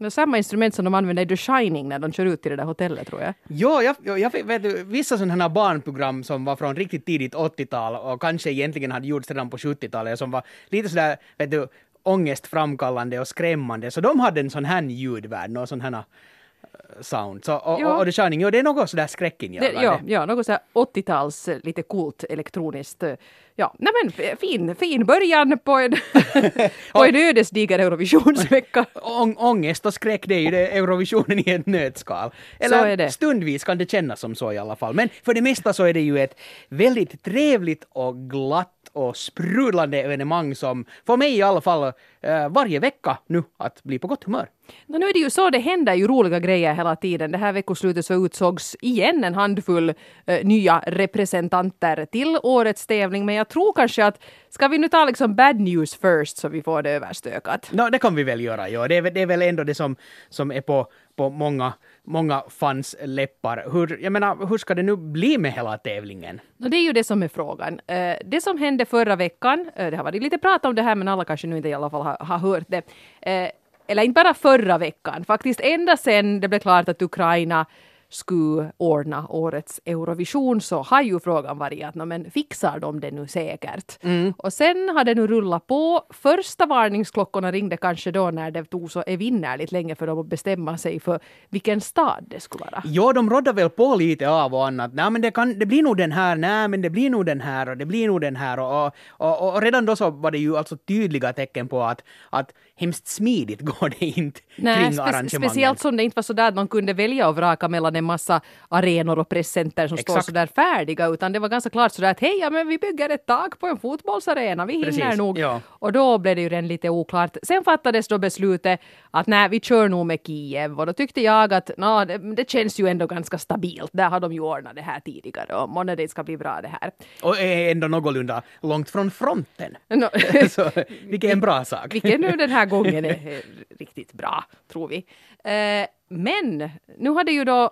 Det är samma instrument som de använder i The Shining när de kör ut till det där hotellet tror jag. Jo, jag, jag, jag vet du, vissa sådana här barnprogram som var från riktigt tidigt 80-tal och kanske egentligen hade gjorts redan på 70-talet som var lite sådär, vet du, ångestframkallande och skrämmande, så de hade en sån här ljudvärld, någon sån här sound. Så, och, Ja. och, The Shining, jo, det är något sådär skräckinjagande. Ja, ja, något så här 80-tals eh, lite coolt elektroniskt. eh, Ja, nej men f- fin, fin början på en, på en ödesdiger Eurovisionsvecka. Ång, ångest och skräck, det är ju det Eurovisionen i ett nötskal. Eller stundvis kan det kännas som så i alla fall. Men för det mesta så är det ju ett väldigt trevligt och glatt och sprudlande evenemang som får mig i alla fall eh, varje vecka nu att bli på gott humör. Nå, nu är det ju så, det händer ju roliga grejer hela tiden. Det här veckoslutet så utsågs igen en handfull eh, nya representanter till årets tävling. Men jag tror kanske att, ska vi nu ta liksom bad news first så vi får det överstökat? Nå, det kan vi väl göra, ja. Det är, väl- det är väl ändå det som, som är på, på många, många fans läppar. Hur, jag menar, hur ska det nu bli med hela tävlingen? No, det är ju det som är frågan. Eh, det som hände förra veckan, eh, det har varit lite prat om det här men alla kanske nu inte i alla fall har, har hört det. Eh, eller inte bara förra veckan, faktiskt ända sedan det blev klart att Ukraina skulle ordna årets Eurovision så har ju frågan varit att "Nå, men fixar de det nu säkert? Och sen har det nu rullat på. Första varningsklockorna ringde kanske då när det tog så evinnerligt länge för dem att bestämma sig för vilken stad det skulle vara. Jo, de råddar väl på lite av och annat. Nej, men det, kan, det blir nog den här, nej, men det blir nog den här och det blir nog den här. Och, och, och, och redan då så var det ju alltså tydliga tecken på att, att hemskt smidigt går det inte Nej, kring spe- arrangemangen. speciellt som det inte var så där att man kunde välja och vraka mellan en massa arenor och presscenter som står Exakt. så där färdiga, utan det var ganska klart så där att hej, ja, men vi bygger ett tak på en fotbollsarena, vi hinner Precis, nog. ja. Och då blev det ju redan lite oklart. Sen fattades då beslutet att nej, vi kör nog med Kiev och då tyckte jag att nå, det, det känns ju ändå ganska stabilt. Där har de ju ordnat det här tidigare och månne det ska bli bra det här. Och är ändå någorlunda långt från fronten. Nå, så, vilket är en bra sak. Vilket nu den här gången är riktigt bra, tror vi. Eh, men nu har det ju då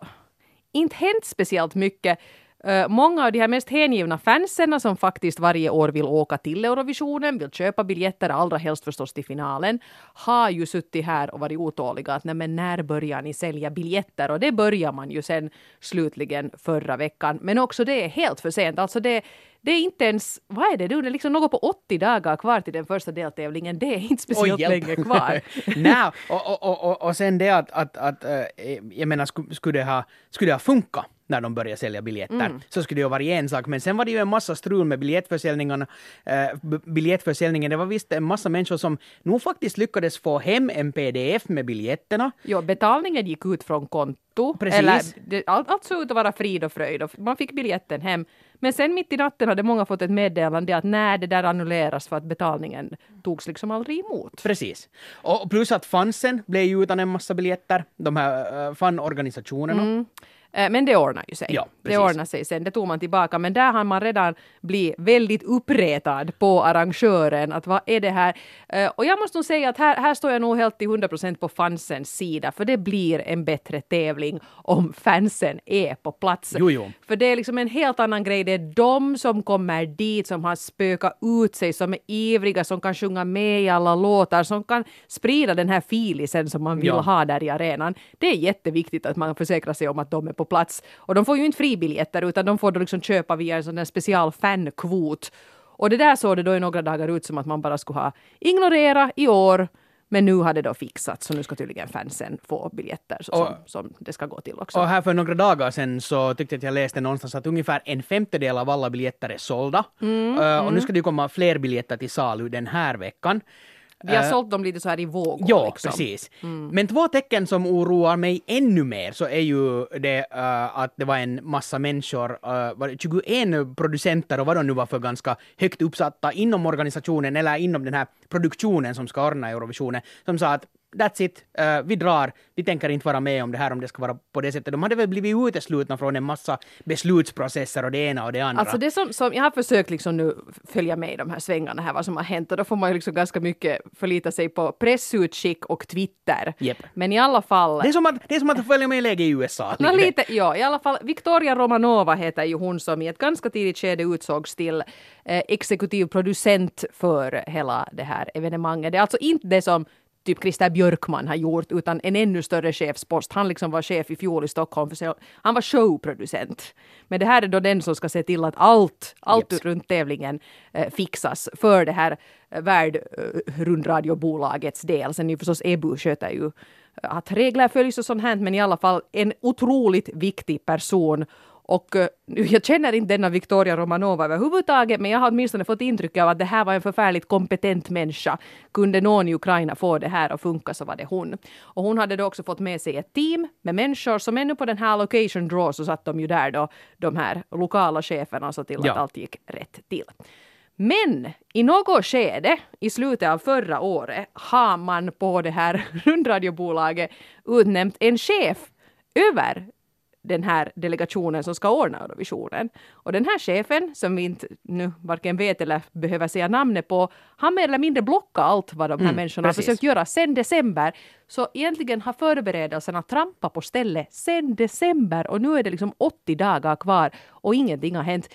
inte hänt speciellt mycket. Eh, många av de här mest hängivna fansen som faktiskt varje år vill åka till Eurovisionen, vill köpa biljetter, allra helst förstås till finalen, har ju suttit här och varit otåliga att nej men när börjar ni sälja biljetter? Och det börjar man ju sen slutligen förra veckan. Men också det är helt för sent. Alltså det, det är inte ens, vad är det det är liksom något på 80 dagar kvar till den första deltävlingen. Det är inte speciellt hjälp. länge kvar. Nej, och, och, och, och, sen det att, att, att äh, jag menar, skulle, det ha, skulle det ha funkat när de började sälja biljetter, Mm. så skulle det ju vara en sak. Men sen var det ju en massa strul med biljettförsäljningarna. B- biljettförsäljningen, det var visst en massa människor som nog faktiskt lyckades få hem en pdf med biljetterna. Jo, betalningen gick ut från konto. Precis. Eller, det, allt, allt såg ut att vara frid och fröjd och man fick biljetten hem. Men sen mitt i natten hade många fått ett meddelande att när det där annulleras för att betalningen togs liksom aldrig emot. Precis. Och plus att fansen blev ju utan en massa biljetter, de här äh, fanorganisationerna. Eh, Men det ordnar ju sig. Ja, det ordnar sig sen, det tog man tillbaka. Men där har man redan blivit väldigt uppretad på arrangören. Att vad är det här? Eh, Och jag måste nog säga att här, här står jag nog helt till 100% på fansens sida. För det blir en bättre tävling om fansen är på plats. Jo, jo. För det är liksom en helt annan grej. Det är de som kommer dit, som har spökat ut sig, som är ivriga, som kan sjunga med i alla låtar, som kan sprida den här filisen som man vill Ja. ha där i arenan. Det är jätteviktigt att man försäkrar sig om att de är på plats. Och de får ju inte fribiljetter utan de får då liksom köpa via en sån där special fankvot. Och det där såg det då i några dagar ut som att man bara skulle ha ignorera i år. Men nu har det då fixats så nu ska tydligen fansen få biljetter så som, Och- som det ska gå till också. Och här för några dagar sedan så tyckte jag att jag läste någonstans att ungefär en femtedel av alla biljetter är sålda. Mm, Uh, och nu ska det ju komma fler biljetter till salu den här veckan. Vi har Eh, sålt dem lite så här i vågor. Ja, liksom. precis. Men två tecken som oroar mig ännu mer så är ju det uh, att det var en massa människor, uh, var det 21 producenter och vad de nu var för ganska högt uppsatta inom organisationen eller inom den här produktionen som ska ordna Eurovisionen, som sa att That's it, uh, vi drar, vi tänker inte vara med om det här om det ska vara på det sättet. De hade väl blivit uteslutna från en massa beslutsprocesser och det ena och det andra. Alltså det som, som jag har försökt liksom nu följa med i de här svängarna här vad som har hänt och då får man ju liksom ganska mycket förlita sig på pressutskick och Twitter. Japp. Men i alla fall. det, är som att, det är som att följa med läget i USA. Nå, lite, ja, i alla fall. Victoria Romanova heter ju hon som i ett ganska tidigt skede utsågs till eh, exekutiv producent för hela det här evenemanget. Det är alltså inte det som typ Christer Björkman har gjort, utan en ännu större chefspost. Han liksom var chef i fjol i Stockholm, för han var showproducent. Men det här är då den som ska se till att allt, allt Yes. runt tävlingen eh, fixas för det här eh, världrandradiobolagets del. Sen är ju förstås EBU sköter ju eh, att regler följs och sånt här, men i alla fall en otroligt viktig person. Och eh, jag känner inte denna Victoria Romanova överhuvudtaget, men jag har åtminstone fått intryck av att det här var en förfärligt kompetent människa. Kunde någon i Ukraina få det här att funka så var det hon. Och hon hade då också fått med sig ett team med människor som ännu på den här location draw så satt de ju där då, de här lokala cheferna, så till Ja. att allt gick rätt till. Men i något skede i slutet av förra året har man på det här rundradiobolaget utnämnt en chef över den här delegationen som ska ordna Eurovisionen. Och den här chefen, som vi inte nu varken vet eller behöver säga namnet på, har mer eller mindre blockat allt vad de här människorna precis. har försökt göra sedan december. Så egentligen har förberedelserna trampat på stället sedan december och nu är det liksom 80 dagar kvar och ingenting har hänt.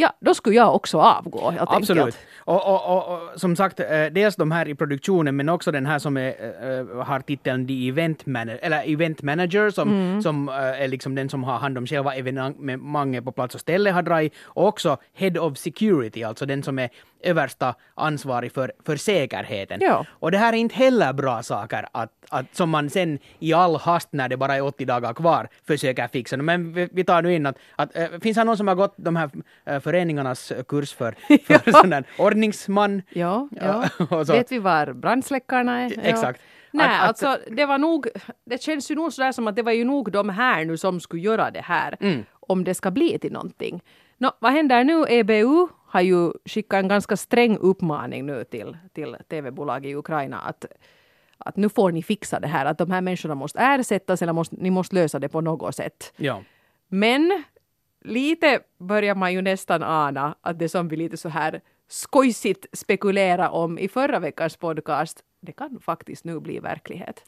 Ja, då skulle jag också avgå helt Absolut. enkelt. Och, och, och, och som sagt, eh, dels de här i produktionen, men också den här som är, eh, har titeln The Event, Manager, eller event Manager, som, Mm. som eh, är liksom den som har hand om själva evenemanget på plats och ställe har dragit, och också Head of Security, alltså den som är översta ansvarig för, för säkerheten. Ja. Och det här är inte heller bra saker att, att, som man sen i all hast när det bara är 80 dagar kvar försöker fixa. Men vi, vi tar nu in att, att äh, finns det någon som har gått de här äh, föreningarnas äh, kurs för, för sån där ordningsman? Ja, ja. Vet vi var brandsläckarna är? Exakt. Nej, Att- att- alltså det var nog, det känns ju nog sådär som att det var ju nog de här nu som skulle göra det här. Mm. Om det ska bli till någonting. Nå, vad händer nu? EBU har ju skickat en ganska sträng uppmaning nu till, till tv-bolag i Ukraina att, att nu får ni fixa det här, att de här människorna måste ersättas eller måste, ni måste lösa det på något sätt. Ja. Men lite börjar man ju nästan ana att det som vi lite så här skojsigt spekulera om i förra veckans podcast, det kan faktiskt nu bli verklighet.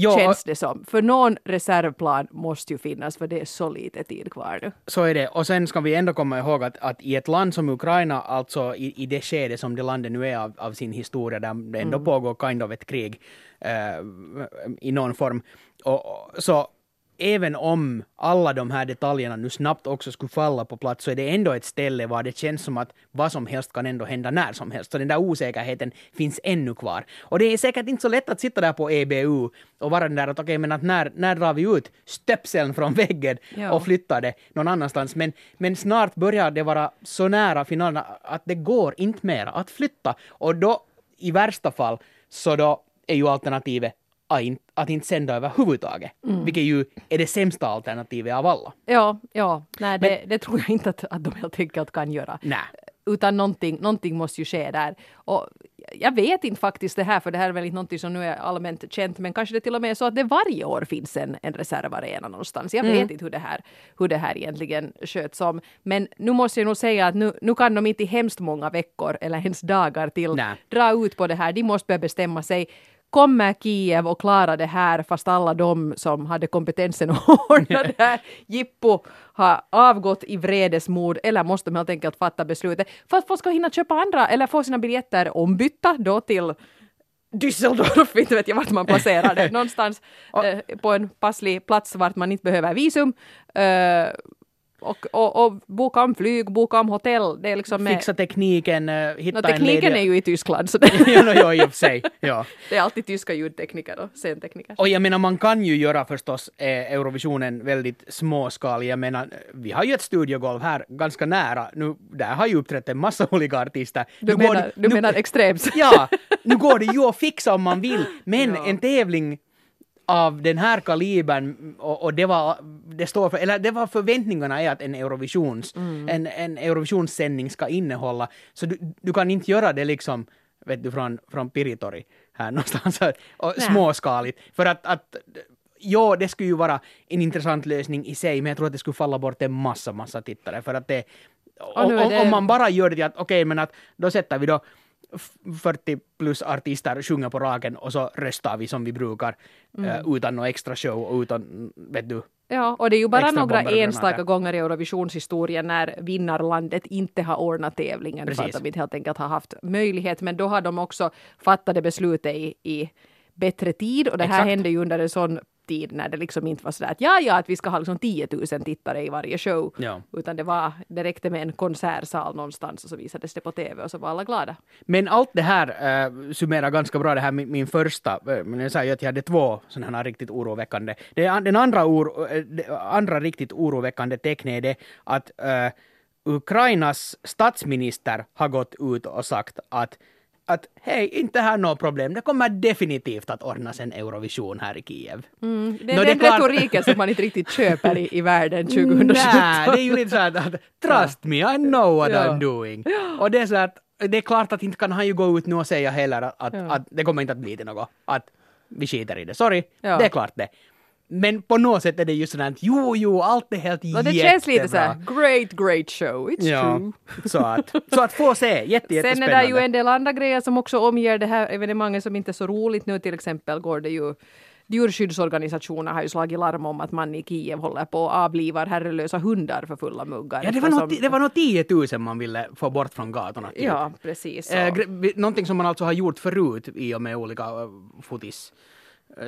Jo, Känns det som. För någon reservplan måste ju finnas för det är så lite tid kvar nu. så är det. Och sen ska vi ändå komma ihåg att, att i ett land som Ukraina, alltså i, i det skede som det landet nu är av, av sin historia, där det ändå pågår kind of ett krig eh, i någon form, och, och, så även om alla de här detaljerna nu snabbt också skulle falla på plats så är det ändå ett ställe var det känns som att vad som helst kan ändå hända när som helst. Så den där osäkerheten finns ännu kvar. Och det är säkert inte så lätt att sitta där på EBU och vara den där att okej, men att när, när drar vi ut stöpseln från väggen Ja. och flyttar det någon annanstans? Men, men snart börjar det vara så nära finalen att det går inte mer att flytta. Och då, i värsta fall, så då är ju alternativet att inte, sända överhuvudtaget. Vilket ju är det sämsta alternativet av alla. Ja, ja, nej det, det tror jag inte att, att de helt enkelt kan göra. Nej. Utan någonting, någonting måste ju ske där. Och jag vet inte faktiskt det här, för det här är väl inte någonting som nu är allmänt känt, men kanske det till och med är så att det varje år finns en, en reservarena någonstans. Jag vet inte hur det, här, hur det här egentligen sköts om. Men nu måste jag nog säga att nu, nu kan de inte i hemskt många veckor eller ens dagar till Nej. dra ut på det här. De måste börja bestämma sig. Kommer Kiev och klara det här fast alla de som hade kompetensen att ordna det här jippo har avgått i vredesmod eller måste de helt enkelt fatta beslutet. För att folk ska hinna köpa andra eller få sina biljetter ombytta då till Düsseldorf, inte vet jag vart man placerar det, någonstans eh, på en passlig plats vart man inte behöver visum. Eh, och, och, och boka om flyg, boka om hotell. Det är liksom med, Fixa tekniken, uh, hitta Nå, tekniken en är ju i Tyskland så det, ja, no, ja, i och för sig. Ja. det är alltid tyska ljudtekniker och scentekniker. Och jag menar, man kan ju göra förstås eh, Eurovisionen väldigt småskalig. Jag menar, vi har ju ett studiogolv här ganska nära. Nu, där har ju uppträtt en massa olika artister. Du, Nu går menar, det- du nu- menar extremt? Ja, nu går det ju att fixa om man vill, men Ja. en tävling av den här kalibern och, och det var, det står för, eller det var förväntningarna är att en Eurovisions, Mm. en, en Eurovisionssändning ska innehålla, så du, du kan inte göra det liksom, vet du, från, från Piritori här någonstans, och småskaligt, för att, att Ja, det skulle ju vara en intressant lösning i sig, men jag tror att det skulle falla bort en massa, massa tittare, för att det... Och om, det- om man bara gör det att okej, men att då sätter vi då 40 plus artister sjunger på raken och så röstar vi som vi brukar Mm. eh, utan någon extra show och utan, vet du, Ja, och det är ju bara några enstaka gånger i Eurovisionshistorien när vinnarlandet inte har ordnat tävlingen för Precis. att de inte helt enkelt har haft möjlighet. Men då har de också fattat det beslutet i, i bättre tid och det här Exakt. hände ju under en sån tid när det liksom inte var sådär att ja, ja, att vi ska ha liksom 10 000 tittare i varje show. Ja. Utan det var, det räckte med en konsertsal någonstans och så visades det på TV och så var alla glada. Men allt det här uh, summerar ganska bra det här min, min första, uh, men jag sa ju att jag hade två sådana här riktigt oroväckande. Det, den andra, oro, eh, andra riktigt oroväckande tecknet är det att eh, Ukrainas statsminister har gått ut och sagt att att hej, inte här något problem, det kommer definitivt att ordnas en Eurovision här i Kiev. Det är Nå, det är den klart- retoriken som man inte riktigt köper i, i världen 2017. Nej, det är ju lite så att trust me, I know what Ja. I'm doing. Och det är så att det är klart att inte kan han ju gå ut nu och säga heller att, att, Ja. att det kommer inte att bli till något. Att vi skiter i det. Sorry, Ja. det är klart det. Men på något sätt är det ju sådär att jo, jo, allt är helt Och det jättebra. känns lite så här, great, great show, it's Ja, true. så att, så att få se, jätte, Sen är det jättespännande. ju en del andra grejer som också omger det här evenemanget som inte är så roligt nu. Till exempel går det ju Djurskyddsorganisationer har ju slagit larm om att man i Kiev håller på och avlivar herrelösa hundar för fulla muggar. Ja, det var, nog, det var nog 10 000 man ville få bort från gatorna. typ. Ja, precis. Eh, så. vi- någonting som man alltså har gjort förut i och med olika eh, fotis, eh,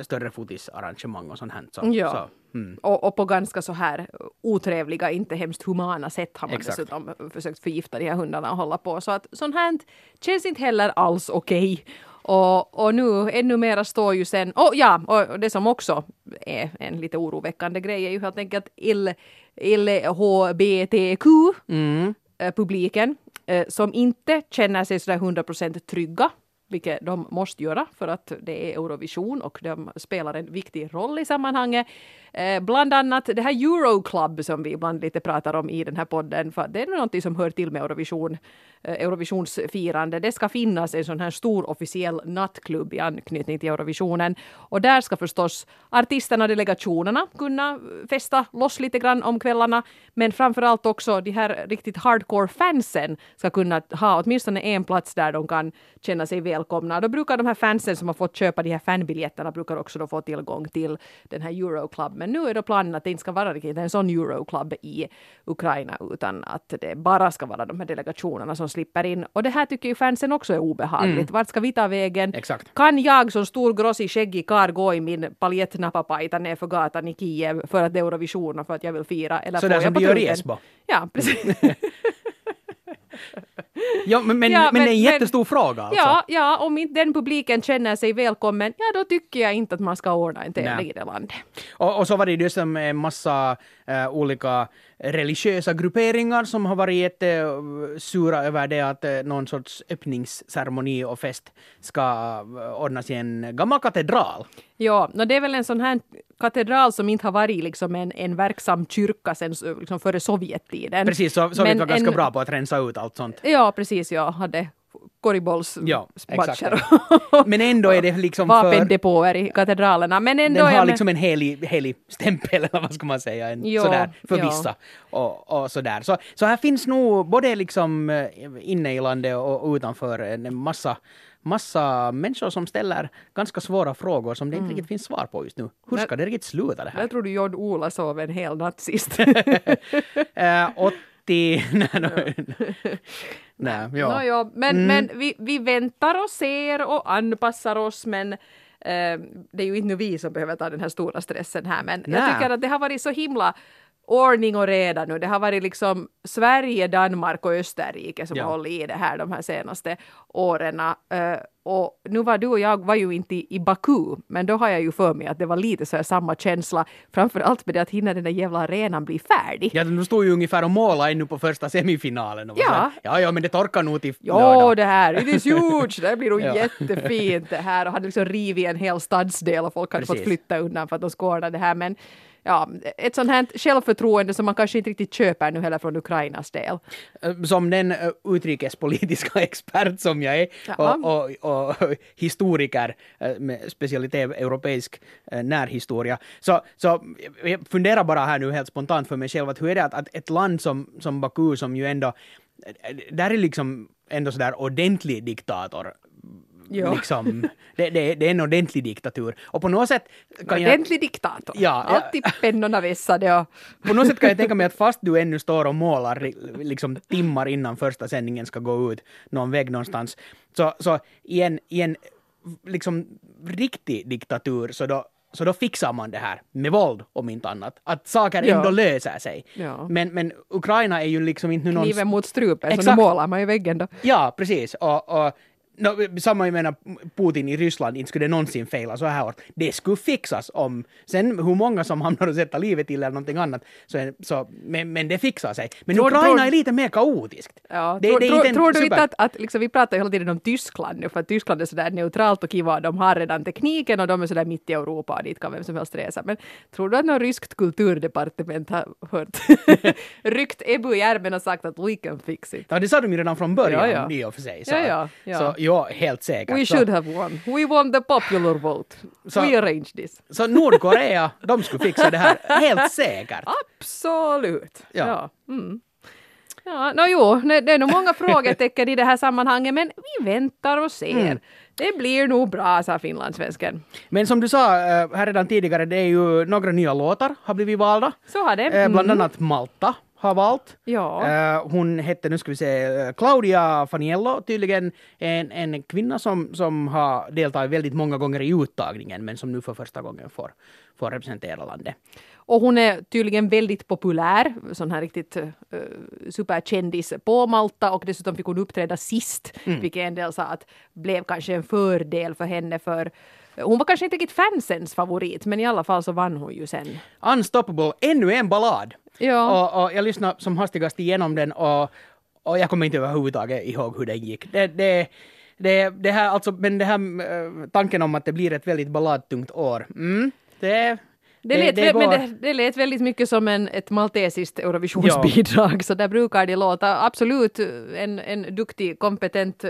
större fotisarrangemang och sånt här. Så, Ja. så, mm. Och, och på ganska så här otrevliga, inte hemskt humana sätt har man Exakt. dessutom försökt förgifta de här hundarna och hålla på. Så att sånt här känns inte heller alls okej. Och, och nu ännu mera står ju sen, och ja, och det som också är en lite oroväckande grej är ju helt enkelt L, LHBTQ Mm. eh, publiken eh, som inte känner sig sådär 100% trygga, vilket de måste göra för att det är Eurovision och de spelar en viktig roll i sammanhanget. Eh, bland annat det här Euroclub som vi ibland lite pratar om i den här podden, för det är någonting som hör till med Eurovision, eh, Eurovisionsfirande. Det ska finnas en sån här stor officiell nattklubb i anknytning till Eurovisionen och där ska förstås artisterna och delegationerna kunna festa loss lite grann om kvällarna, men framförallt också de här riktigt hardcore fansen ska kunna ha åtminstone en plats där de kan känna sig välkomna. Då brukar de här fansen som har fått köpa de här fanbiljetterna brukar också då få tillgång till den här Euroclub. Men nu är då planen att det inte ska vara riktigt en sån Euroclub i Ukraina utan att det bara ska vara de här delegationerna som slipper in. Och det här tycker ju fansen också är obehagligt. Vart ska vi ta vägen? Exakt. Kan jag som stor grossig skäggig karl gå i min paljettnappapajta ner för gatan i Kiev för att det är Eurovision och för att jag vill fira? Eller Sådär som de gör i? Esbo. Ja, precis. Ja, men, men, Ja, men, det är en jättestor fråga alltså. Ja, ja, om inte den publiken känner sig välkommen, ja då tycker jag inte att man ska ordna en tävling i det landet. Och, och så var det ju som en massa eh, olika religiösa grupperingar som har varit jättesura över det att eh, någon sorts öppningsceremoni och fest ska eh, ordnas i en gammal katedral. Ja, no, det är väl en sån här katedral som inte har varit liksom en, en verksam kyrka sen liksom före Sovjettiden. Precis, Sovjet Men var ganska en- bra på att rensa ut allt sånt. Ja, precis, jag hade korgbollsmatcher Ja, Men ändå är det liksom för... vapendepåer i katedralerna. Men ändå Den har liksom en helig, helig stämpel, eller vad ska man säga, en, Jo, sådär, för ja. vissa. Och, och sådär. Så, så här finns nog både liksom eh, inne i landet och utanför en massa, massa människor som ställer ganska svåra frågor som det inte riktigt finns svar på just nu. Hur ska det riktigt sluta det här? Jag tror du John Ola sov en hel natt sist. Eh, 80... Nej, nej, nej, ja. Nå, ja, men, Mm. men vi, vi väntar och ser och anpassar oss men eh, det är ju inte nu vi som behöver ta den här stora stressen här men jag Nej. tycker att det har varit så himla ordning och reda nu. Det har varit liksom Sverige, Danmark och Österrike som Ja. har hållit i det här de här senaste åren. Eh, och nu var du och jag var ju inte i, Baku, men då har jag ju för mig att det var lite så här samma känsla. Framför allt med det att hinna den där jävla arenan bli färdig. Ja, de stod ju ungefär och målade ännu på första semifinalen. Och Ja. här, ja, ja, men det torkar nog till Jo, det här, it is huge, det blir nog Ja. jättefint det här och hade liksom rivit en hel stadsdel och folk hade fått Precis. flytta undan för att de ordna det här men ja, ett sånt här självförtroende som man kanske inte riktigt köper nu heller från Ukrainas del. Eh, Som den eh, utrikespolitiska expert som jag är och, och, och historiker eh, med specialitet europeisk närhistoria. Så, så jag funderar bara här nu helt spontant för mig själv att hur är det att, att ett land som, som Baku som ju ändå, där är liksom ändå sådär ordentlig diktator Ja. liksom, det, det, det är en ordentlig diktatur. Och på något sätt kan jag, Ordentlig diktator. Ja. Alltid pennorna vässade och... på något sätt kan jag tänka mig att fast du ännu står och målar liksom timmar innan första sändningen ska gå ut någon vägg någonstans, så, så i en, i en liksom riktig diktatur så då så då fixar man det här med våld om inte annat. Att saker Ja. ändå löser sig. Ja. Men, men Ukraina är ju liksom inte någon... Kniven mot strupen, så Exakt. nu målar man i väggen då. Ja, precis. Och, och no, samma jag menar Putin i Ryssland, inte skulle det någonsin fejla så här hårt. Det skulle fixas om, sen hur många som hamnar och sätter livet till eller någonting annat, så, så men, men det fixar sig. Men Tror- Ukraina tror- är lite mer kaotiskt. Ja, Det- tror, det tror, tror du inte att, att liksom, vi pratar hela tiden om Tyskland nu, för att Tyskland är sådär neutralt och kiva, de har redan tekniken och de är sådär mitt i Europa och dit kan vem som helst resa. Men tror du att något ryskt kulturdepartement har hört, ryckt Ebu i ärmen och sagt att we can fix it? Ja, det sa de ju redan från början Ja, ja. i och för sig. Så, Ja, ja, ja. så ja, helt säkert. We så, should have won. We won the popular vote. Så- we arranged this. så Nordkorea, de skulle fixa det här helt säkert. Absolut. Ja. Ja. Mm. Ja, no, jo, det är nog många frågetecken i det här sammanhanget, men vi väntar och ser. Mm. Det blir nog bra, sa finlandssvensken. Men som du sa eh, här redan tidigare, det är ju några nya låtar har blivit valda. Så har det. Eh, Bland Mm. annat Malta har valt. Ja. Eh, hon hette, nu ska vi se, eh, Claudia Faniello, tydligen en, en kvinna som, som har deltagit väldigt många gånger i uttagningen men som nu för första gången får, får representera landet. Och hon är tydligen väldigt populär, sån här riktigt uh, superkändis på Malta och dessutom fick hon uppträda sist, Mm. vilket en del sa att blev kanske en fördel för henne för hon var kanske inte riktigt fansens favorit, men i alla fall så vann hon ju sen. Unstoppable, ännu en ballad! Ja. Och, och jag lyssnade som hastigast igenom den och, och jag kommer inte överhuvudtaget ihåg hur den gick. Det, det, det, det här, alltså, men det här eh, tanken om att det blir ett väldigt balladtungt år, mm, det, Det lät, det vä- men det, det lät väldigt mycket som en, ett maltesiskt Eurovisionsbidrag, så där brukar det låta. Absolut en, en duktig, kompetent,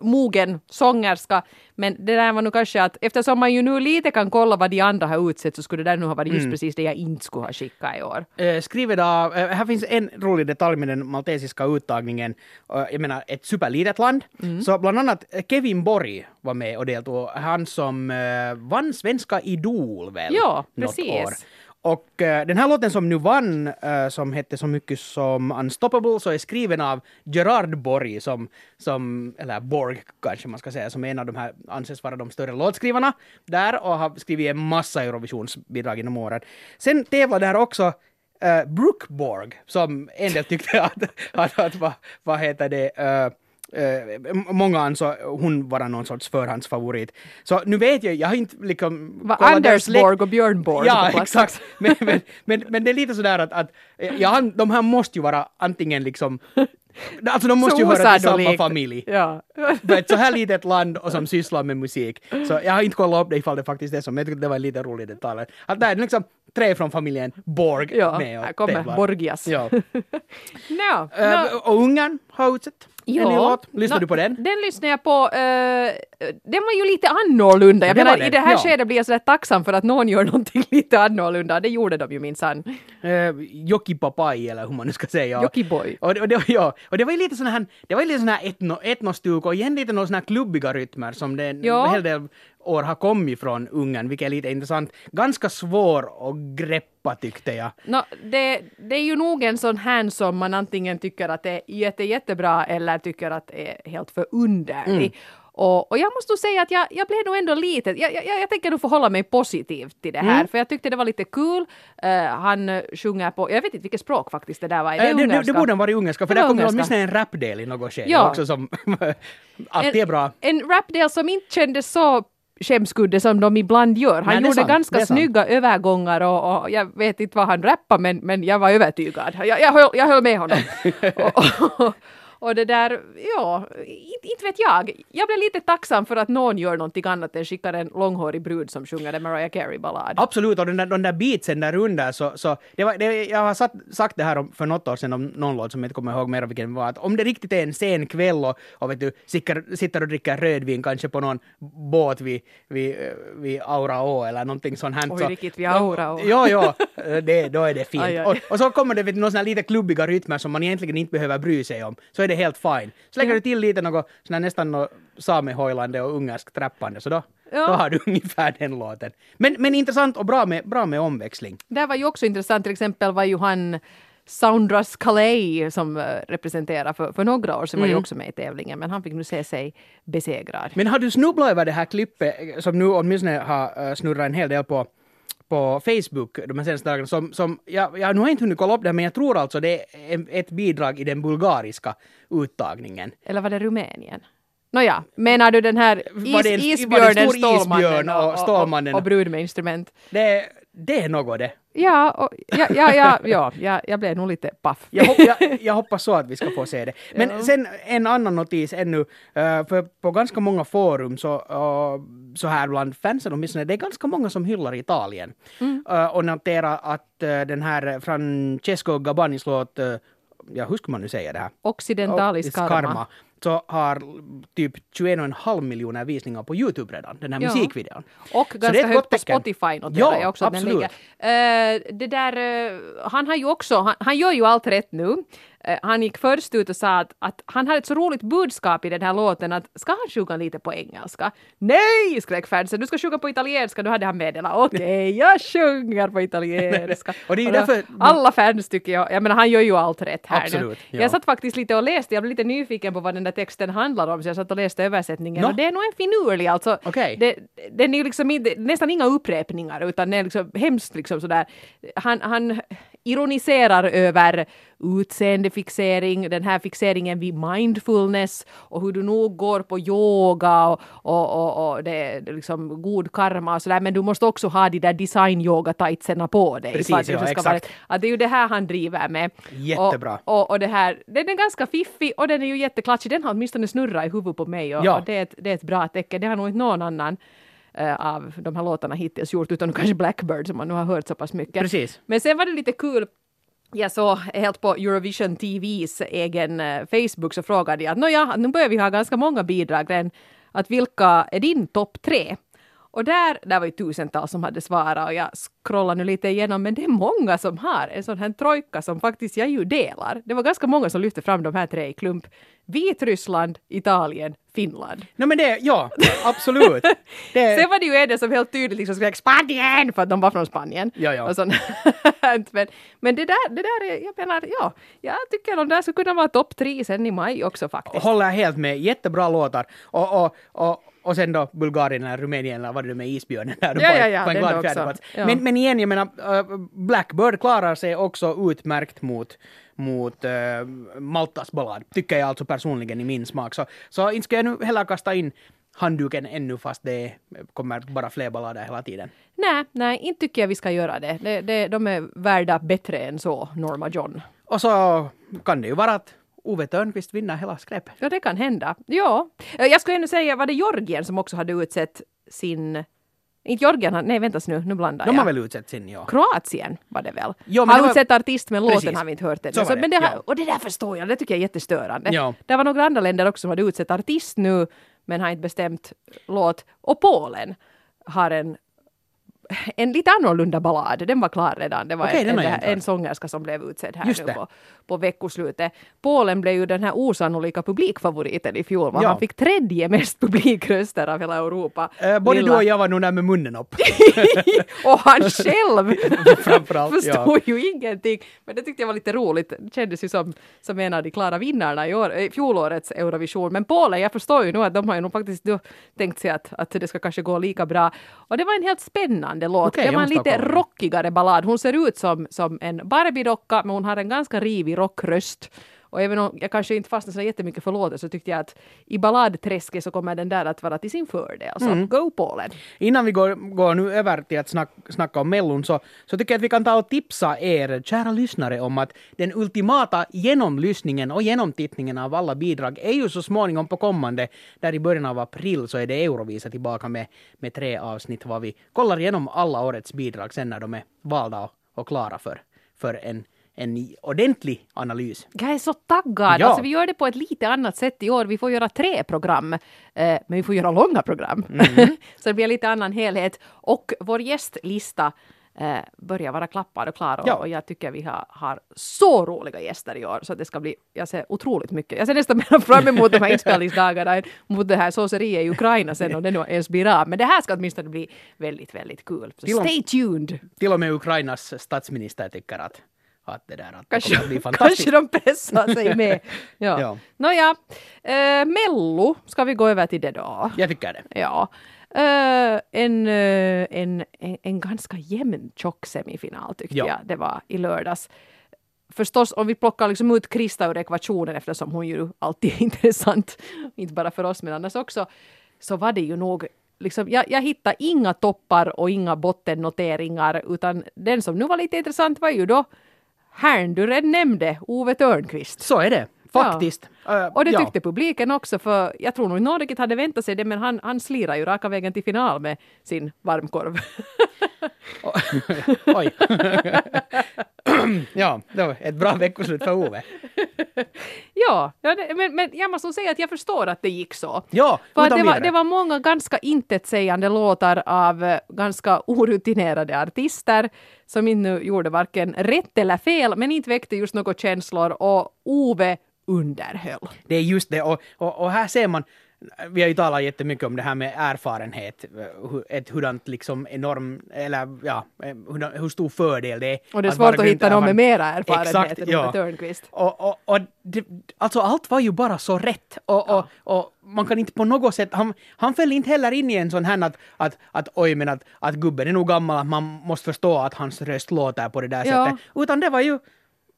mogen sångerska, men det där var nog kanske att eftersom man ju nu lite kan kolla vad de andra har utsett så skulle det där nu ha varit just precis det jag inte skulle ha skickat i år. Eh, skrivet av, eh, här finns en rolig detalj med den maltesiska uttagningen. Eh, jag menar, ett superlitet land. Mm. Så bland annat Kevin Borg var med och deltog. Han som eh, vann Svenska Idol väl? Ja, precis år. Och eh, den här låten som nu vann, eh, som hette så mycket som Unstoppable, så är skriven av Gerard Borg, som, som, eller Borg kanske man ska säga, som är en av de här, anses vara de större låtskrivarna där och har skrivit en massa Eurovisionsbidrag genom åren. Sen tävlade här också uh, Brooke Borg, som en del tyckte att, att, att vad, vad heter det, eh, eh, Eh, många ansåg hon vara någon sorts förhandsfavorit. Så nu vet jag, jag har inte liksom... Var Anders Borg och Björn Borg Ja, exakt. Men, men, men, men det är lite sådär att, att ja, han- de här måste ju vara antingen liksom... Alltså de måste Så ju höra till samma familj. Ja. För ett så här litet land och som sysslar med musik. Så jag har inte kollat upp det ifall det faktiskt är så, men jag tyckte det var en lite rolig detalj. Att där är liksom tre från familjen Borg Ja, med och här kommer tävlar. Borgias. Ja. No, Eh, no. och Ungern har utsett en ny låt. Lyssnar Nå, du på den? Den lyssnar jag på. eh, den var ju lite annorlunda. Jag Det menar, i det här ja. skedet blir jag sådär tacksam för att någon gör någonting lite annorlunda. Det gjorde de ju minsann. Uh, Jocki Papai eller hur man nu ska säga. Jockiboi. Och det, och, det, ja, och det var ju lite sån här, det var ju lite sån här etno, etnostuk och igen lite någon sån här klubbiga rytmer som det Ja. en hel del år har kommit från Ungern, vilket är lite intressant. Ganska svår att greppa tyckte jag. Nå, det, det är ju nog en sån här som man antingen tycker att det är jätte, jättebra eller tycker att det är helt för underlig. Mm. Och, och jag måste nog säga att jag, jag blev nog ändå lite, jag, jag, jag tänker nog förhålla mig positivt till det här, Mm. för jag tyckte det var lite kul. Eh, han sjunger på, jag vet inte vilket språk faktiskt det där var, är det, Eh, det, det, ungerska? det borde ha varit ungerska, för Det där ungerska. åtminstone en rapdel i något skede Ja. också som alltid är bra. En rapdel som inte kändes så skämskudde som de ibland gör. Han Nej, gjorde sant, ganska sant. snygga övergångar och, och jag vet inte vad han rappade men, men jag var övertygad. Jag, jag, höll, jag höll med honom. och, och, och det där, ja, inte, inte vet jag. Jag blev lite tacksam för att någon gör någonting annat än skickar en långhårig brud som sjunger en Mariah Carey-ballad. Absolut, och den där, de där beatsen där under så, så det var, det, jag har satt, sagt det här om, för något år sedan om någon låt som jag inte kommer ihåg mer vilken det var, att om det riktigt är en sen kväll och, och vet du, sitter, sitter och dricker rödvin kanske på någon båt vid, vid, vid Auraå eller någonting sånt här. Oj, riktigt vid Auraå. Ja, ja, det, då är det fint. Aj, aj. Och, och så kommer det vet, du, några såna här lite klubbiga rytmer som man egentligen inte behöver bry sig om. Så är det helt fine. Så lägger du till lite något sån här nästan något samehojlande och ungersk trappande så då, Ja. då har du ungefär den låten. Men, men intressant och bra med, bra med omväxling. Där var ju också intressant, till exempel var ju han Soundras Calais som eh, representerar för, för några år sedan var ju också med i tävlingen men han fick nu se sig besegrad. Men har du snubblat över det här klippet eh, som nu åtminstone har uh, snurrat en hel del på på Facebook de här senaste dagarna som, som jag, jag nu har inte hunnit kolla upp det men jag tror alltså det är ett bidrag i den bulgariska uttagningen. Eller var det Rumänien? Nåja, menar du den här is, isbjörnen, stor Stålmannen isbjörn och Stålmannen? och, och brud med instrument? Det, det är något det. Ja, och, ja, ja, ja, ja, ja, jag blev nog lite paff. Jag, hop, jag, jag hoppas så att vi ska få se det. Men Ja. sen en annan notis ännu, eh, för på ganska många forum så, eh, så här bland fansen åtminstone, det är ganska många som hyllar Italien. Eh, och noterar att den här Francesco Gabbanis låt, ja hur ska man nu säga det här? Occidentalis Och- karma. Så har typ 21,5 miljoner visningar på Youtube redan, den här Ja. musikvideon. Och är ganska högt på. Spotify noterar Ja, jag också att den absolut. ligger. Eh, det där, eh, han har ju också, han, han gör ju allt rätt nu. Eh, han gick först ut och sa att, att han hade ett så roligt budskap i den här låten att ska han sjunga lite på engelska? Nej, skrek fansen, du ska sjunga på italienska. Då hade han meddelat okej, jag sjunger på italienska. Och det är därför- Alla fans tycker jag, jag menar han gör ju allt rätt här Absolut, nu. ja. Jag satt faktiskt lite och läste, jag blev lite nyfiken på vad den där texten handlar om så jag satt och läste översättningen Nå. och det är nog en finurlig alltså. Okej. Det, den är ju liksom nästan inga upprepningar utan det är liksom hemskt liksom sådär. Han, han ironiserar över utseendefixering, den här fixeringen vid mindfulness och hur du nog går på yoga och, och, och, och det liksom god karma och sådär men du måste också ha de där design yoga tightserna på dig. Precis, att ja, exakt. Vara, att det är ju det här han driver med. Jättebra. Och, och, och det här, den är ganska fiffig och den är ju jätteklatschig. Den har åtminstone snurrat i huvudet på mig och, Ja. och det, är ett, det är ett bra tecken. Det har nog inte någon annan av de här låtarna hittills gjort utom kanske Blackbird som man nu har hört så pass mycket. Precis. Men sen var det lite kul jag såg helt på Eurovision TVs egen eh, Facebook så frågade jag att nåja, nu börjar vi ha ganska många bidrag redan. Att vilka är din topp tre? Och där, där var ju tusentals som hade svarat och jag scrollar nu lite igenom men det är många som har en sån här trojka som faktiskt jag ju delar. Det var ganska många som lyfte fram de här tre i klump. Vitryssland, Italien, Finland. No, men det, ja, absolut. Det, Sen var det ju en som helt tydligt liksom skrek Spanien för att de var från Spanien. Ja, ja. Och sånt. men, men det där, det där är, jag menar, ja, jag tycker de där skulle kunna vara topp tre sen i maj också faktiskt. håller helt med. Jättebra låtar. Och, och, och, och sen då Bulgarien eller Rumänien eller vad det är med isbjörnen där Ja, på, ja, ja, på en glad fjärdeplats. Ja. Men, men igen, jag menar, äh, Blackbird klarar sig också utmärkt mot mot äh, Maltas ballad, tycker jag alltså personligen i min smak. Så, så inte ska jag nu heller kasta in handduken ännu fast det kommer bara fler ballader hela tiden. Nej, nej, inte tycker jag vi ska göra det. det, det de är värda bättre än så, Norma John. Och så kan det ju vara att Ove Törnqvist vinner hela skräpet. Ja, det kan hända. Ja. Eh, Jag skulle ännu säga, var det Georgien som också hade utsett sin... Inte Georgien, nej vänta nu, nu blandar De jag. har väl utsett sin, ja. Kroatien var det väl? Jo, har det var- utsett artist men låten Precis. har vi inte hört ännu. Så det, men det har, ja. Och det där förstår jag, det tycker jag är jättestörande. Ja. Det var några andra länder också som hade utsett artist nu men har inte bestämt låt. Och Polen har en en lite annorlunda ballad, den var klar redan. Det var Okej, en, en, en sångerska som blev utsedd här Just nu det. på, på veckoslutet. Polen blev ju den här osannolika publikfavoriten i fjol. Ja. Han fick tredje mest publikröster av hela Europa. Äh, både Lilla- du och jag var nog där med munnen upp. och han själv förstod ju ingenting. Men det tyckte jag var lite roligt. Det kändes ju som, som en av de klara vinnarna i år, eh, fjolårets Eurovision. Men Polen, jag förstår ju nu att de har ju nog faktiskt tänkt sig att, att det ska kanske gå lika bra. Och det var en helt spännande låt. Okej, det var en lite rockigare ballad. Hon ser ut som, som en Barbie-docka men hon har en ganska rivig rockröst. Och även om jag kanske inte fastnade så jättemycket för låten så tyckte jag att i balladträsket så kommer den där att vara till sin fördel. Så Mm. go Polen! Innan vi går, går nu över till att snack, snacka om Mellon så, så tycker jag att vi kan ta och tipsa er, kära lyssnare, om att den ultimata genomlyssningen och genomtittningen av alla bidrag är ju så småningom på kommande. Där i början av april så är det Eurovisa tillbaka med, med tre avsnitt var vi kollar igenom alla årets bidrag sen när de är valda och, och klara för, för en, en ordentlig analys. Jag är så taggad! Ja. Alltså, vi gör det på ett lite annat sätt i år. Vi får göra tre program, eh, men vi får göra långa program. Mm. så det blir lite annan helhet. Och vår gästlista eh, börjar vara klappad och klar och, Ja. och jag tycker vi har, har så roliga gäster i år så det ska bli, jag ser otroligt mycket, jag ser nästan mer fram emot de här inspelningsdagarna mot det här såseriet i Ukraina sen om det nu ens blir av. Men det här ska åtminstone bli väldigt, väldigt kul. Så stay tuned! Till och med Ukrainas statsminister tycker att, att det där att det Kanske, kommer att bli fantastiskt. kanske de pressar sig med. Ja. Ja. Nåja, eh, Mello, ska vi gå över till det då? Jag tycker det. Ja. Eh, en, eh, en, en, en ganska jämn tjock semifinal tyckte Ja. jag det var i lördags. Förstås om vi plockar liksom ut Krista ur ekvationen eftersom hon ju alltid är intressant, inte bara för oss men annars också, så var det ju nog Liksom, jag, jag hittade inga toppar och inga bottennoteringar utan den som nu var lite intressant var ju då herrn du redan nämnde, Ove Törnqvist. Så är det. Faktiskt. Eh, Och det ja. tyckte publiken också, för jag tror nog Nordic hade väntat sig det, men han, han slirar ju raka vägen till final med sin varmkorv. Oj. ja, det var ett bra veckoslut för Ove. ja, ja men, men jag måste säga att jag förstår att det gick så. Ja, För det, var, det var många ganska intetsägande låtar av eh, ganska orutinerade artister som inte gjorde varken rätt eller fel, men inte väckte just några känslor och Ove underhöll. Det är just det. Och, och, och här ser man, vi har ju talat jättemycket om det här med erfarenhet, ett hurdant liksom enorm, eller ja, hur, stor fördel det är. Och det är att svårt vara att hitta någon med mera erfarenhet Exakt, än ja. Törnqvist. Och, och, och det, alltså allt var ju bara så rätt. Och, och, och man kan inte på något sätt, han, han föll inte heller in i en sån här att, att, att oj men att, att gubben är nog gammal, att man måste förstå att hans röst låter på det där Ja. sättet. Utan det var ju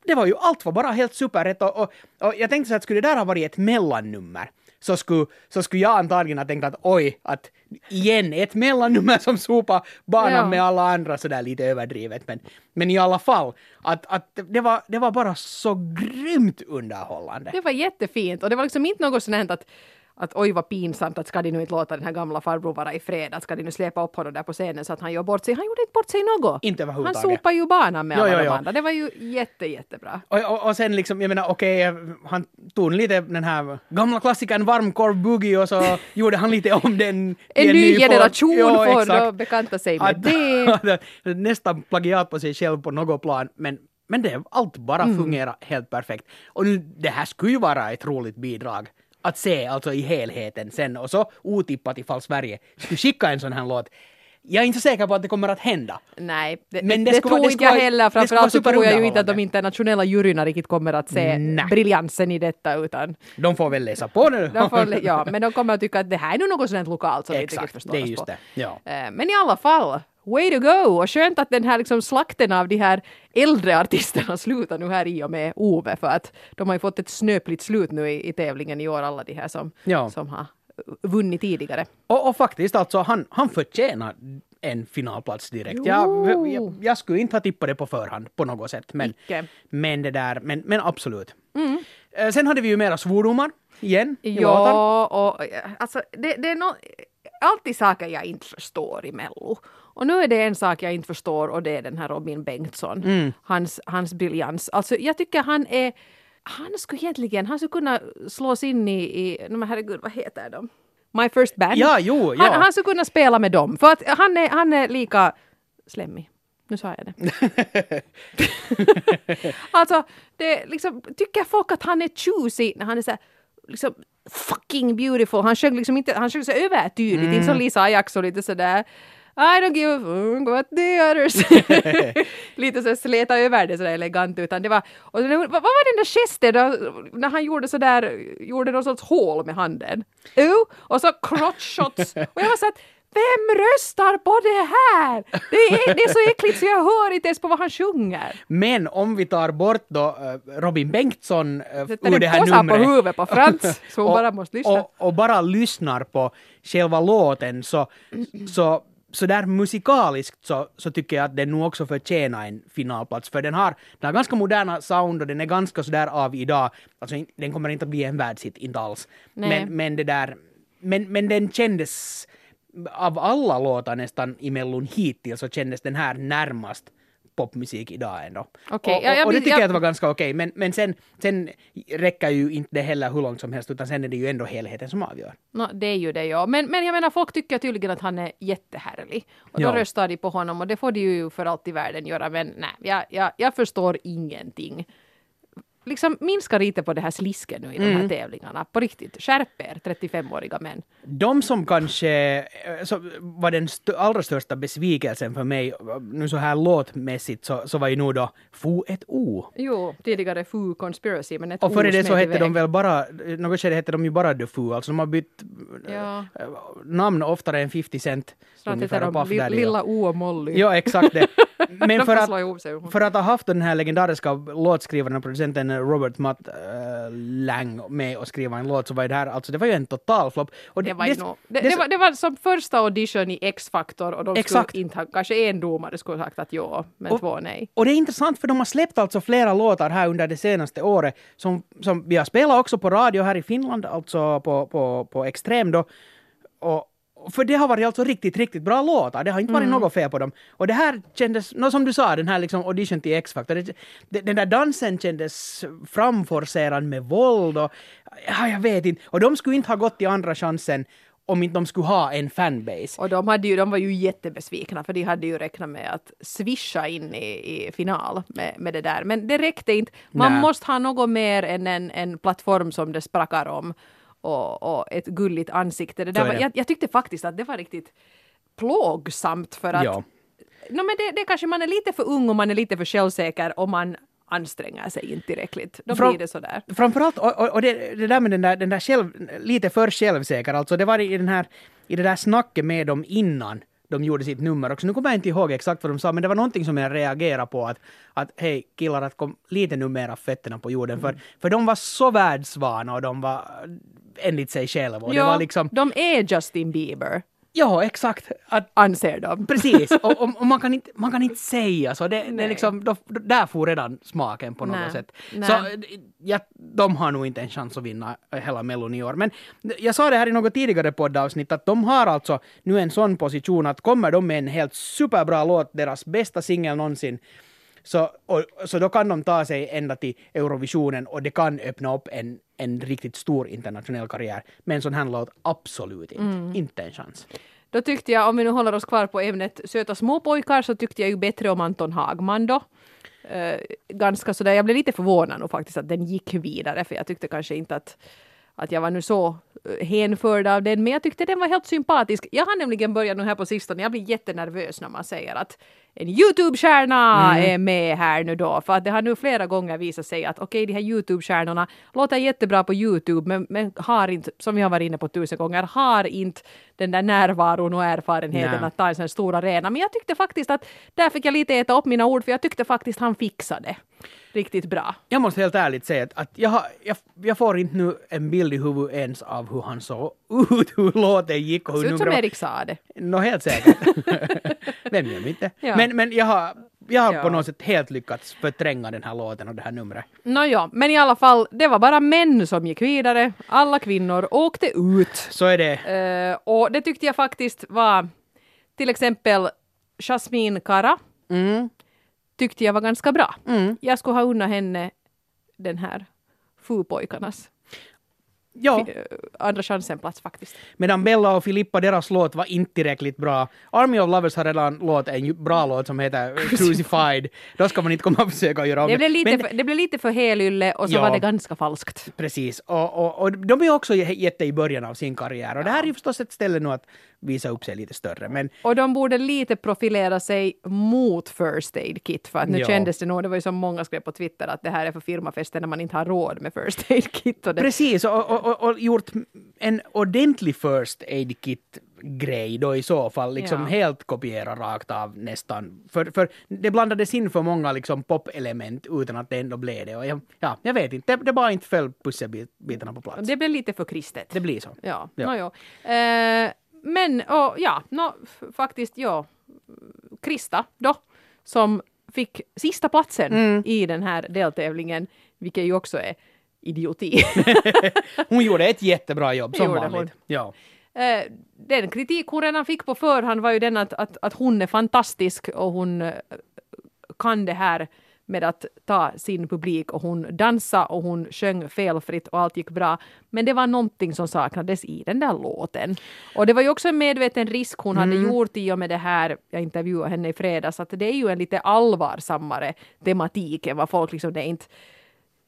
det var ju, allt var bara helt superrätt och, och, och jag tänkte så att skulle det där ha varit ett mellannummer så skulle, så skulle jag antagligen ha tänkt att oj, att igen ett mellannummer som sopar banan Ja. med alla andra sådär lite överdrivet. Men, men i alla fall, att, att det, var, det var bara så grymt underhållande. Det var jättefint och det var liksom inte något sånt att att oj vad pinsamt att ska de nu inte låta den här gamla farbror vara i fred, att ska de nu släpa upp honom där på scenen så att han gör bort sig. Han gjorde inte bort sig något. Inte Han sopade ju banan med Jo, alla jo, de jo. andra. Det var ju jätte, jättebra. Och, och, och sen liksom, jag menar okej, han tog lite den här gamla klassikern varmkorv boogie och så gjorde han lite om den. i En ny generation Ja, får då bekanta sig med Att- det. nästan plagiat på sig själv på något plan, men, men det, allt bara Mm. fungerar helt perfekt. Och det här skulle ju vara ett roligt bidrag att se alltså i helheten sen och så otippat ifall Sverige skulle skicka en sån här låt. Jag är inte så säker på att det kommer att hända. Nej, det, Men det, det tror inte jag heller. Framförallt så tror jag ju inte att de internationella juryna riktigt kommer att se Nej. briljansen i detta utan De får väl läsa på nu. de får, ja, men de kommer att tycka att det här är nog något sånt lokalt som vi inte riktigt Exakt, förstår det är oss på. det. Ja. Men i alla fall, way to go! Och skönt att den här liksom slakten av de här äldre artisterna slutar nu här i och med Ove för att de har ju fått ett snöpligt slut nu i, i tävlingen i år, alla de här som, Ja. som har vunnit tidigare. Och, och faktiskt alltså, han, han förtjänar en finalplats direkt. Jag, jag, jag skulle inte ha tippat det på förhand på något sätt. Men, Icke. men det där, men, men absolut. Eh, Sen hade vi ju mera svordomar igen i. Ja, och eh, alltså det, det är no, alltid saker jag inte förstår i Mello. Och nu är det en sak jag inte förstår och det är den här Robin Bengtsson. Mm. Hans, hans briljans. Alltså jag tycker han är han skulle egentligen, han skulle kunna slås in i, i men herregud vad heter de? My First Band. Ja, jo, ja. Han, han skulle kunna spela med dem för att han är, han är lika slemmig. Nu sa jag det. alltså, det liksom, tycker folk att han är choosy när han är så här, liksom fucking beautiful. Han sjöng liksom inte, han sjöng så övertydligt, inte Mm. som Lisa Ajax och lite sådär I don't give a fuck what the others. lite så släta över det sådär elegant utan det var, och det, vad, vad var den där gesten då, när han gjorde sådär, gjorde någon sorts hål med handen? Jo, och så crotch shots. Och jag var så att vem röstar på det här? Det är, det är så äckligt så jag hör inte ens på vad han sjunger. Men om vi tar bort då eh, Robin Bengtsson uh, Sätter ur det här påse på numret. huvudet på Frans, så hon bara måste lyssna. Och, och bara lyssnar på själva låten så, så, så där musikaliskt så, så tycker jag att den nog också förtjänar en finalplats. För den har, den har ganska moderna sound och den är ganska sådär av idag. Alltså den kommer inte att bli en världshit, inte alls. Nej. Men, men det där, men, men den kändes av alla låtar nästan i Mellon hittills så kändes den här närmast popmusik idag ändå. Okej, och, ja, jag och, och det tycker jag, jag- att var ganska okej, men, men sen, sen räcker ju inte det heller hur långt som helst, utan sen är det ju ändå helheten som avgör. No, det är ju det ja. Men, men jag menar folk tycker tydligen att han är jättehärlig. Och då Ja. röstar de på honom och det får de ju för allt i världen göra. Men nej, jag, jag, jag förstår ingenting. Liksom minska lite på det här slisken nu i de Mm. här tävlingarna. På riktigt. Skärp er 35-åriga män. De som kanske eh, så var den st- allra största besvikelsen för mig, nu så här låtmässigt, så, så var ju nog då Fo ett O. Jo, tidigare Foo Conspiracy men ett Och före det så hette de väl bara, något skede hette de ju bara The Foo, alltså de har bytt Ja. eh, namn oftare än 50 Cent. Snart heter de Lilla O och Molly. Ja, exakt det. Men för att, för att ha haft den här legendariska låtskrivaren och producenten Robert Mutt äh, Lang med och skriva en låt så var det här, alltså det var ju en total flopp. Det var, ju nog- det, det- det, var, det var som första audition i X-Factor och de Exakt. skulle inte ha, kanske en domare skulle ha sagt att ja, men Och- två nej. Och det är intressant för de har släppt alltså flera låtar här under det senaste året som, som vi har spelat också på radio här i Finland, alltså på, på, på Extrem då. Och för det har varit alltså riktigt, riktigt bra låtar. Det har inte varit något fel på dem. Och det här kändes, nå som du sa, den här liksom audition till X-Factor. Den där dansen kändes framforcerad med våld och ja, jag vet inte. Och de skulle inte ha gått till andra chansen om inte de skulle ha en fanbase. Och de, hade ju, de var ju jättebesvikna för de hade ju räknat med att swisha in i, i final med, med det där. Men det räckte inte. Man Nej. måste ha något mer än en, en plattform som det sprakar om och, och ett gulligt ansikte. Det där var, jag, jag tyckte faktiskt att det var riktigt plågsamt för att Ja. No, men det, det kanske man är lite för ung och man är lite för självsäker och man anstränger sig inte tillräckligt. Då Fram- blir det sådär. Framförallt, och, och, och det, det där med den där, den där själv, lite för självsäker, alltså det var i, den här, i det där snacket med dem innan de gjorde sitt nummer också. Nu kommer jag inte ihåg exakt vad de sa, men det var någonting som jag reagerade på att, att hej killar, att kom lite nu mera fötterna på jorden, för, för de var så världsvana och de var enligt sig själva. Och det Ja, var liksom, de är Justin Bieber, ja exakt, att anser de. Precis, och, och, och man, kan inte, man kan inte säga så. Det, det liksom, då, där får redan smaken på något Nej. sätt. Nej. Så ja, de har nog inte en chans att vinna hela Mellon i år. Men jag sa det här i något tidigare poddavsnitt att de har alltså nu en sån position att kommer de med en helt superbra låt, deras bästa singel någonsin, så, och, så då kan de ta sig ända till Eurovisionen och det kan öppna upp en, en riktigt stor internationell karriär. Men en sån här låt, absolut inte. Mm. Inte en chans. Då tyckte jag, om vi nu håller oss kvar på ämnet söta småpojkar, så tyckte jag ju bättre om Anton Hagman då. Eh, ganska sådär, jag blev lite förvånad nog faktiskt att den gick vidare, för jag tyckte kanske inte att, att jag var nu så eh, hänförd av den, men jag tyckte den var helt sympatisk. Jag har nämligen börjat nu här på sistone, jag blir jättenervös när man säger att en Youtube-stjärna är med här nu då, för att det har nu flera gånger visat sig att okej, de här Youtube-stjärnorna låter jättebra på Youtube, men, men har inte, som vi har varit inne på tusen gånger, har inte den där närvaron och erfarenheten Nej. att ta en sån stor arena. Men jag tyckte faktiskt att där fick jag lite äta upp mina ord, för jag tyckte faktiskt han fixade riktigt bra. Jag måste helt ärligt säga att, att jag, har, jag, jag får inte nu en bild i huvudet ens av hur han såg ut, hur låten gick och hur Ser ut som numret- Erik sa det. Nå, helt säkert. Vem gör inte? Ja. Men, men jag har, jag har Ja. på något sätt helt lyckats förtränga den här låten och det här numret. Nåja, men i alla fall, det var bara män som gick vidare. Alla kvinnor åkte ut. Så är det. Eh, och det tyckte jag faktiskt var till exempel Jasmine Kara Mm. Tyckte jag var ganska bra. Mm. Jag skulle ha unnat henne den här Foo-pojkarnas Ja, eh, andra chansen-plats faktiskt. medan Bella och Filippa, deras låt var inte tillräckligt bra. Army of Lovers har redan låt, en bra låt som heter Crucified. Då ska man inte komma och försöka göra om Det blev lite, Men- för, det blev lite för helylle och så Ja. var det ganska falskt. Precis, och, och, och de är också jätte i början av sin karriär. Och det här är ju förstås ett ställe nu att visa upp sig lite större. Men Och de borde lite profilera sig mot First Aid Kit för att nu Ja. kändes det nog, det var ju som många skrev på Twitter att det här är för firmafester när man inte har råd med First Aid Kit. Och det, precis, och, och, och, och gjort en ordentlig first aid kit grej då i så fall, liksom Ja. helt kopiera rakt av nästan. För, för det blandades in för många liksom popelement utan att det ändå blev det. Och jag, ja, jag vet inte, det, det bara inte föll pusselbitarna på plats. det blev lite för kristet. Det blir så. Ja, Ja. nå jo. Eh, men och, ja, f- faktiskt ja, Krista då, som fick sista platsen Mm. i den här deltävlingen, vilket ju också är idioti. Hon gjorde ett jättebra jobb som vanligt. hon. Ja. Eh, den kritik hon redan fick på förhand var ju den att, att, att hon är fantastisk och hon eh, kan det här med att ta sin publik och hon dansade och hon sjöng felfritt och allt gick bra. Men det var någonting som saknades i den där låten. Och det var ju också en medveten risk hon hade gjort i och med det här, jag intervjuade henne i fredags, att det är ju en lite allvarsammare tematik än vad folk liksom, det är inte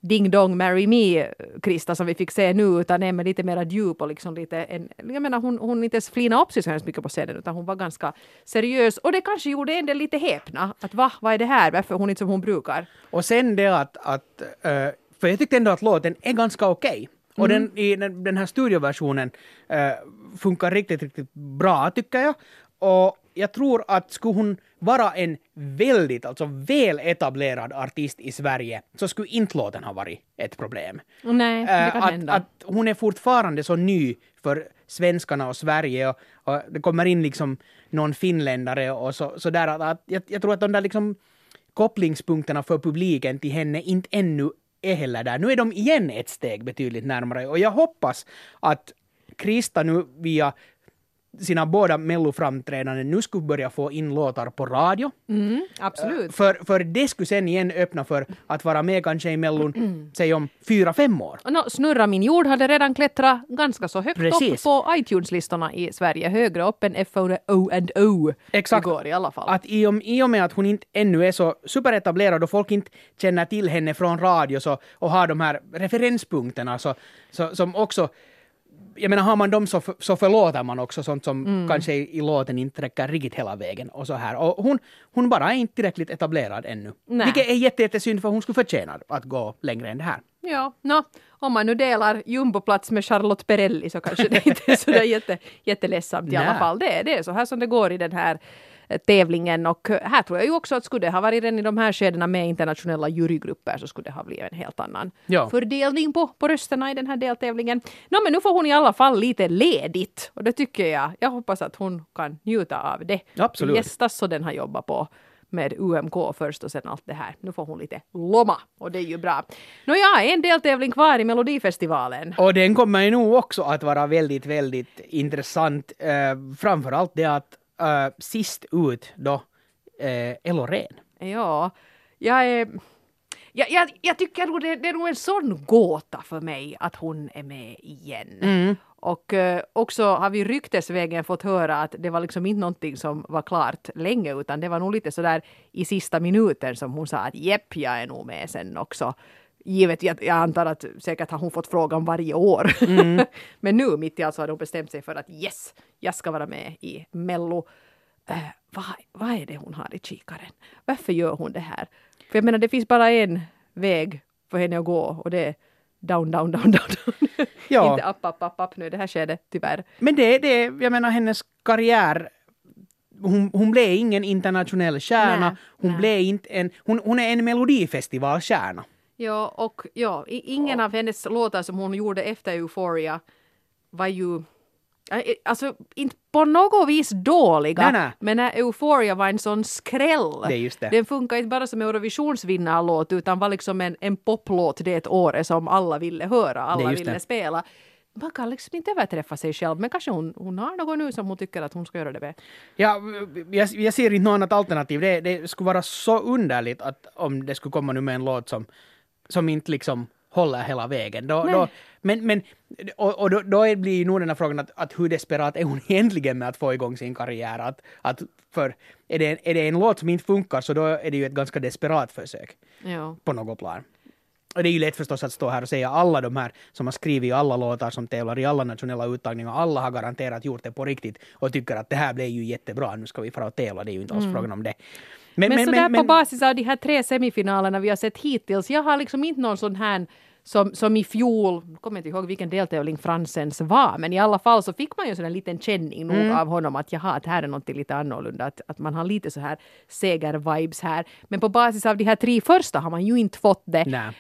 Ding Dong Marry Me Krista som vi fick se nu utan en med lite mera djup och liksom lite en, jag menar hon, hon inte ens flinade upp sig så hemskt mycket på scenen utan hon var ganska seriös och det kanske gjorde en del lite häpna att va, vad är det här, varför hon inte som hon brukar? Och sen det att, att eh, för jag tyckte ändå att låten är ganska okej. Och den, i den, den här studioversionen eh, funkar riktigt, riktigt bra tycker jag. Och jag tror att skulle hon vara en väldigt, alltså väl etablerad artist i Sverige så skulle inte låten ha varit ett problem. Nej, det Eh, kan att, hända. att hon är fortfarande så ny för svenskarna och Sverige och, och det kommer in liksom någon finländare och så, så där att, att jag, jag tror att de där liksom kopplingspunkterna för publiken till henne inte ännu är heller där. Nu är de igen ett steg betydligt närmare och jag hoppas att Krista nu via sina båda melloframträdanden nu skulle börja få in låtar på radio. Mm, absolut. För, för det skulle sen igen öppna för att vara med kanske i Mellon, säg om fyra, fem år. Nå, Snurra min jord hade redan klättrat ganska så högt Precis. upp på iTunes-listorna i Sverige, högre upp än FO and O Exakt. igår i alla fall. Att i och, i och med att hon inte ännu är så superetablerad och folk inte känner till henne från radio så, och har de här referenspunkterna så, så, som också jag menar, har man dem så, för- så förlåter man också sånt som Mm. kanske i, i låten inte räcker riktigt hela vägen och så här. Och hon, hon bara är inte tillräckligt etablerad ännu. Nej. Vilket är jätte, jättesynd för hon skulle förtjäna att gå längre än det här. Ja, nå, om man nu delar jumboplats med Charlotte Perrelli så kanske det inte är sådär jätte, jätteledsamt i alla fall. Det, är- det är så här som det går i den här tävlingen och eh, här tror jag ju också att skulle det ha varit redan i de här skedena med internationella jurygrupper så skulle det ha blivit en helt annan Ja. fördelning på, på rösterna i den här deltävlingen. Nå men nu får hon i alla fall lite ledigt och det tycker jag. Jag hoppas att hon kan njuta av det. Absolut. Gästas så den har jobbat på med UMK först och sen allt det här. Nu får hon lite lomma och det är ju bra. Nåja, en deltävling kvar i Melodifestivalen. Och den kommer ju nog också att vara väldigt, väldigt intressant. Uh, framförallt det att eh, sist ut då uh, Eloreen. Ja, jag är... Jag, jag, jag tycker nog det, det är nog en sån gåta för mig att hon är med igen. Och eh, också har vi ryktesvägen fått höra att det var liksom inte någonting som var klart länge utan det var nog lite sådär i sista minuten som hon sa att jepp, jag är nog med sen också. Givet, jag, jag antar att säkert har hon fått frågan varje år. Men nu mitt i allt så har hon bestämt sig för att yes, jag ska vara med i Mello. Eh, vad, vad är det hon har i kikaren? Varför gör hon det här? För jag menar, det finns bara en väg för henne att gå och det är down, down, down, down. down. Ja. Inte upp, upp, upp, upp nu i det här skedet, tyvärr. Men det, det, jag menar hennes karriär hon, hon blev ingen internationell stjärna. Nej, hon nej. blev inte en... Hon, hon är en melodifestivalstjärna. Ja, och ja, ingen av hennes låtar som hon gjorde efter Euphoria var ju eh, Alltså inte på något vis dåliga, Nej, nej. men när Euphoria var en sån skräll. Det det. Den funkar inte bara som Eurovisionsvinnarlåt utan var liksom en, en poplåt det året som alla ville höra, alla ville det. spela. Man kan liksom inte överträffa sig själv, men kanske hon, hon har något nu som hon tycker att hon ska göra det med. Ja, jag, jag ser inte något annat alternativ. Det, det skulle vara så underligt att om det skulle komma nu med en låt som, som inte liksom håller hela vägen. Då, då, men, men, och, och då, då blir nog den här frågan att, att hur desperat är hon egentligen med att få igång sin karriär? Att, att för är det, är det en låt som inte funkar så då är det ju ett ganska desperat försök Ja. på något plan. Och det är ju lätt förstås att stå här och säga alla de här som har skrivit alla låtar som tävlar i alla nationella uttagningar, alla har garanterat gjort det på riktigt och tycker att det här blev ju jättebra, nu ska vi fara och tävla, det är ju inte alls frågan om det. Men, så där på basis av de här tre semifinalerna vi har sett hittills, jag har liksom inte någon sån här som, som i fjol, jag kommer inte ihåg vilken deltävling Fransens var, men i alla fall så fick man ju en sån liten känning nog av honom att jaha, att här är någonting lite annorlunda, att, att man har lite så här seger-vibes här. Men på basis av de här tre första har man ju inte fått det. Nej.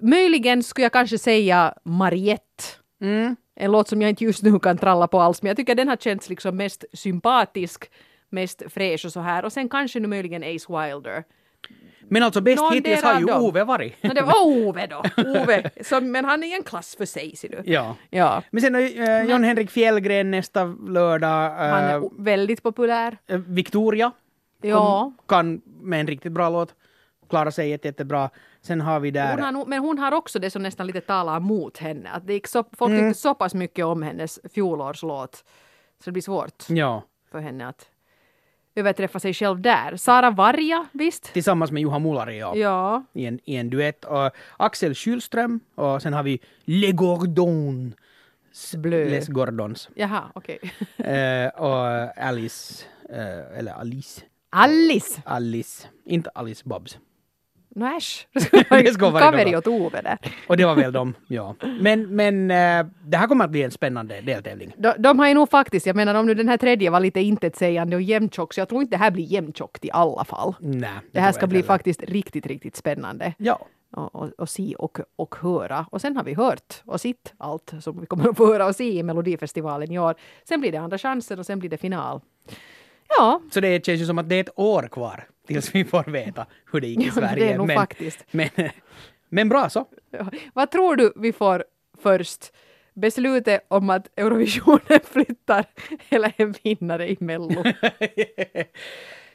Möjligen skulle jag kanske säga Mariette. Mm. En låt som jag inte just nu kan tralla på alls, men jag tycker den har känts liksom mest sympatisk, mest fräsch och så här. Och sen kanske nu möjligen Ace Wilder. Men alltså bäst Någon hittills har ju dem. Ove varit. No, det var Ove då. Ove. Som, men han är i en klass för sig, ser du. ja. Ja. Men sen äh, John Henrik Fjällgren nästa lördag. äh, Han är väldigt populär. äh, Victoria Ja. kan med en riktigt bra låt. klarar sig jätte, jättebra. Sen har vi där... Hon har, men hon har också det som nästan lite talar mot henne. Att det gick så, folk Mm. tyckte så pass mycket om hennes fjolårslåt. Så det blir svårt Ja. för henne att överträffa sig själv där. Sara Varja, visst? Tillsammans med Juha Mullari ja. Ja. i, en, i en duett. Och Axel Kylström och sen har vi Le Gordon. Blö. Les Gordons. Jaha, okej. Eh, och Alice, eh, eller Alice. Alice! Alice. Inte Alice Bobs. No äsch. Det ska vara något. åt Ove där. Och det var väl de, ja. Men, men eh, det här kommer att bli en spännande deltävling. De, de har ju nog faktiskt, jag menar om nu den här tredje var lite intetsägande och jämntjock, så jag tror inte det här blir jämntjockt i alla fall. Nej. Det här ska bli heller. faktiskt riktigt, riktigt spännande. Ja. och, och, och se och, och höra. Och sen har vi hört och sett allt som vi kommer att få höra och se i Melodifestivalen i år. Sen blir det andra chansen och sen blir det final. Ja, Så det känns ju som att det är ett år kvar tills vi får veta hur det gick i Ja, Sverige. nog men, faktiskt. Men, men bra så. vad tror du vi får först? Beslutet om att Eurovisionen flyttar eller en vinnare i Mello?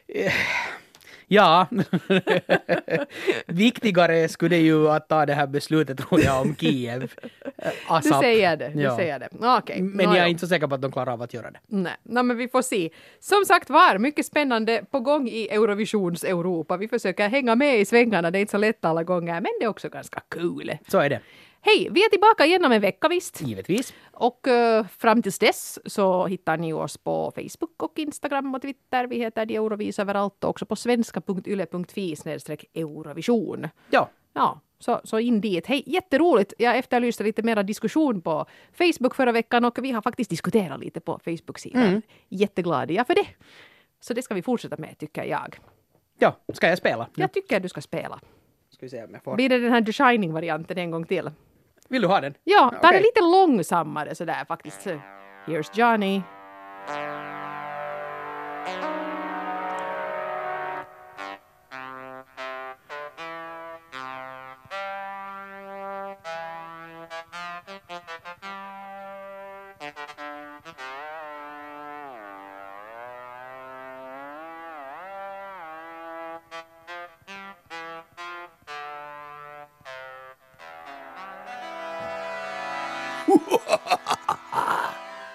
Ja, viktigare skulle ju att ta det här beslutet tror jag om Kiev. Eh, Du ASAP. säger det, du Ja. säger det. Okej. Men nå, jag är ja. inte så säker på att de klarar av att göra det. Nej, no, men vi får se. Som sagt var, mycket spännande på gång i Eurovisions Europa. Vi försöker hänga med i svängarna, det är inte så lätt alla gånger, men det är också ganska kul. Så är det. Hej, vi är tillbaka igen om en vecka visst. Givetvis. Och eh, fram tills dess så hittar ni oss på Facebook och Instagram och Twitter. Vi heter de Eurovis överallt och också på svenska.yle.fi Eurovision. Ja, Ja, så, så in dit. Hej, jätteroligt! Jag efterlyste lite mera diskussion på Facebook förra veckan och vi har faktiskt diskuterat lite på Facebook-sidan. Jätteglad är jag för det. Så det ska vi fortsätta med tycker jag. ja. Ska jag spela? Jag tycker du ska spela. Ska vi se om jag får. Blir det den här The Shining-varianten en gång till? Vill du ha den? Ja, okay. den lite långsammare sådär faktiskt. Here's Johnny.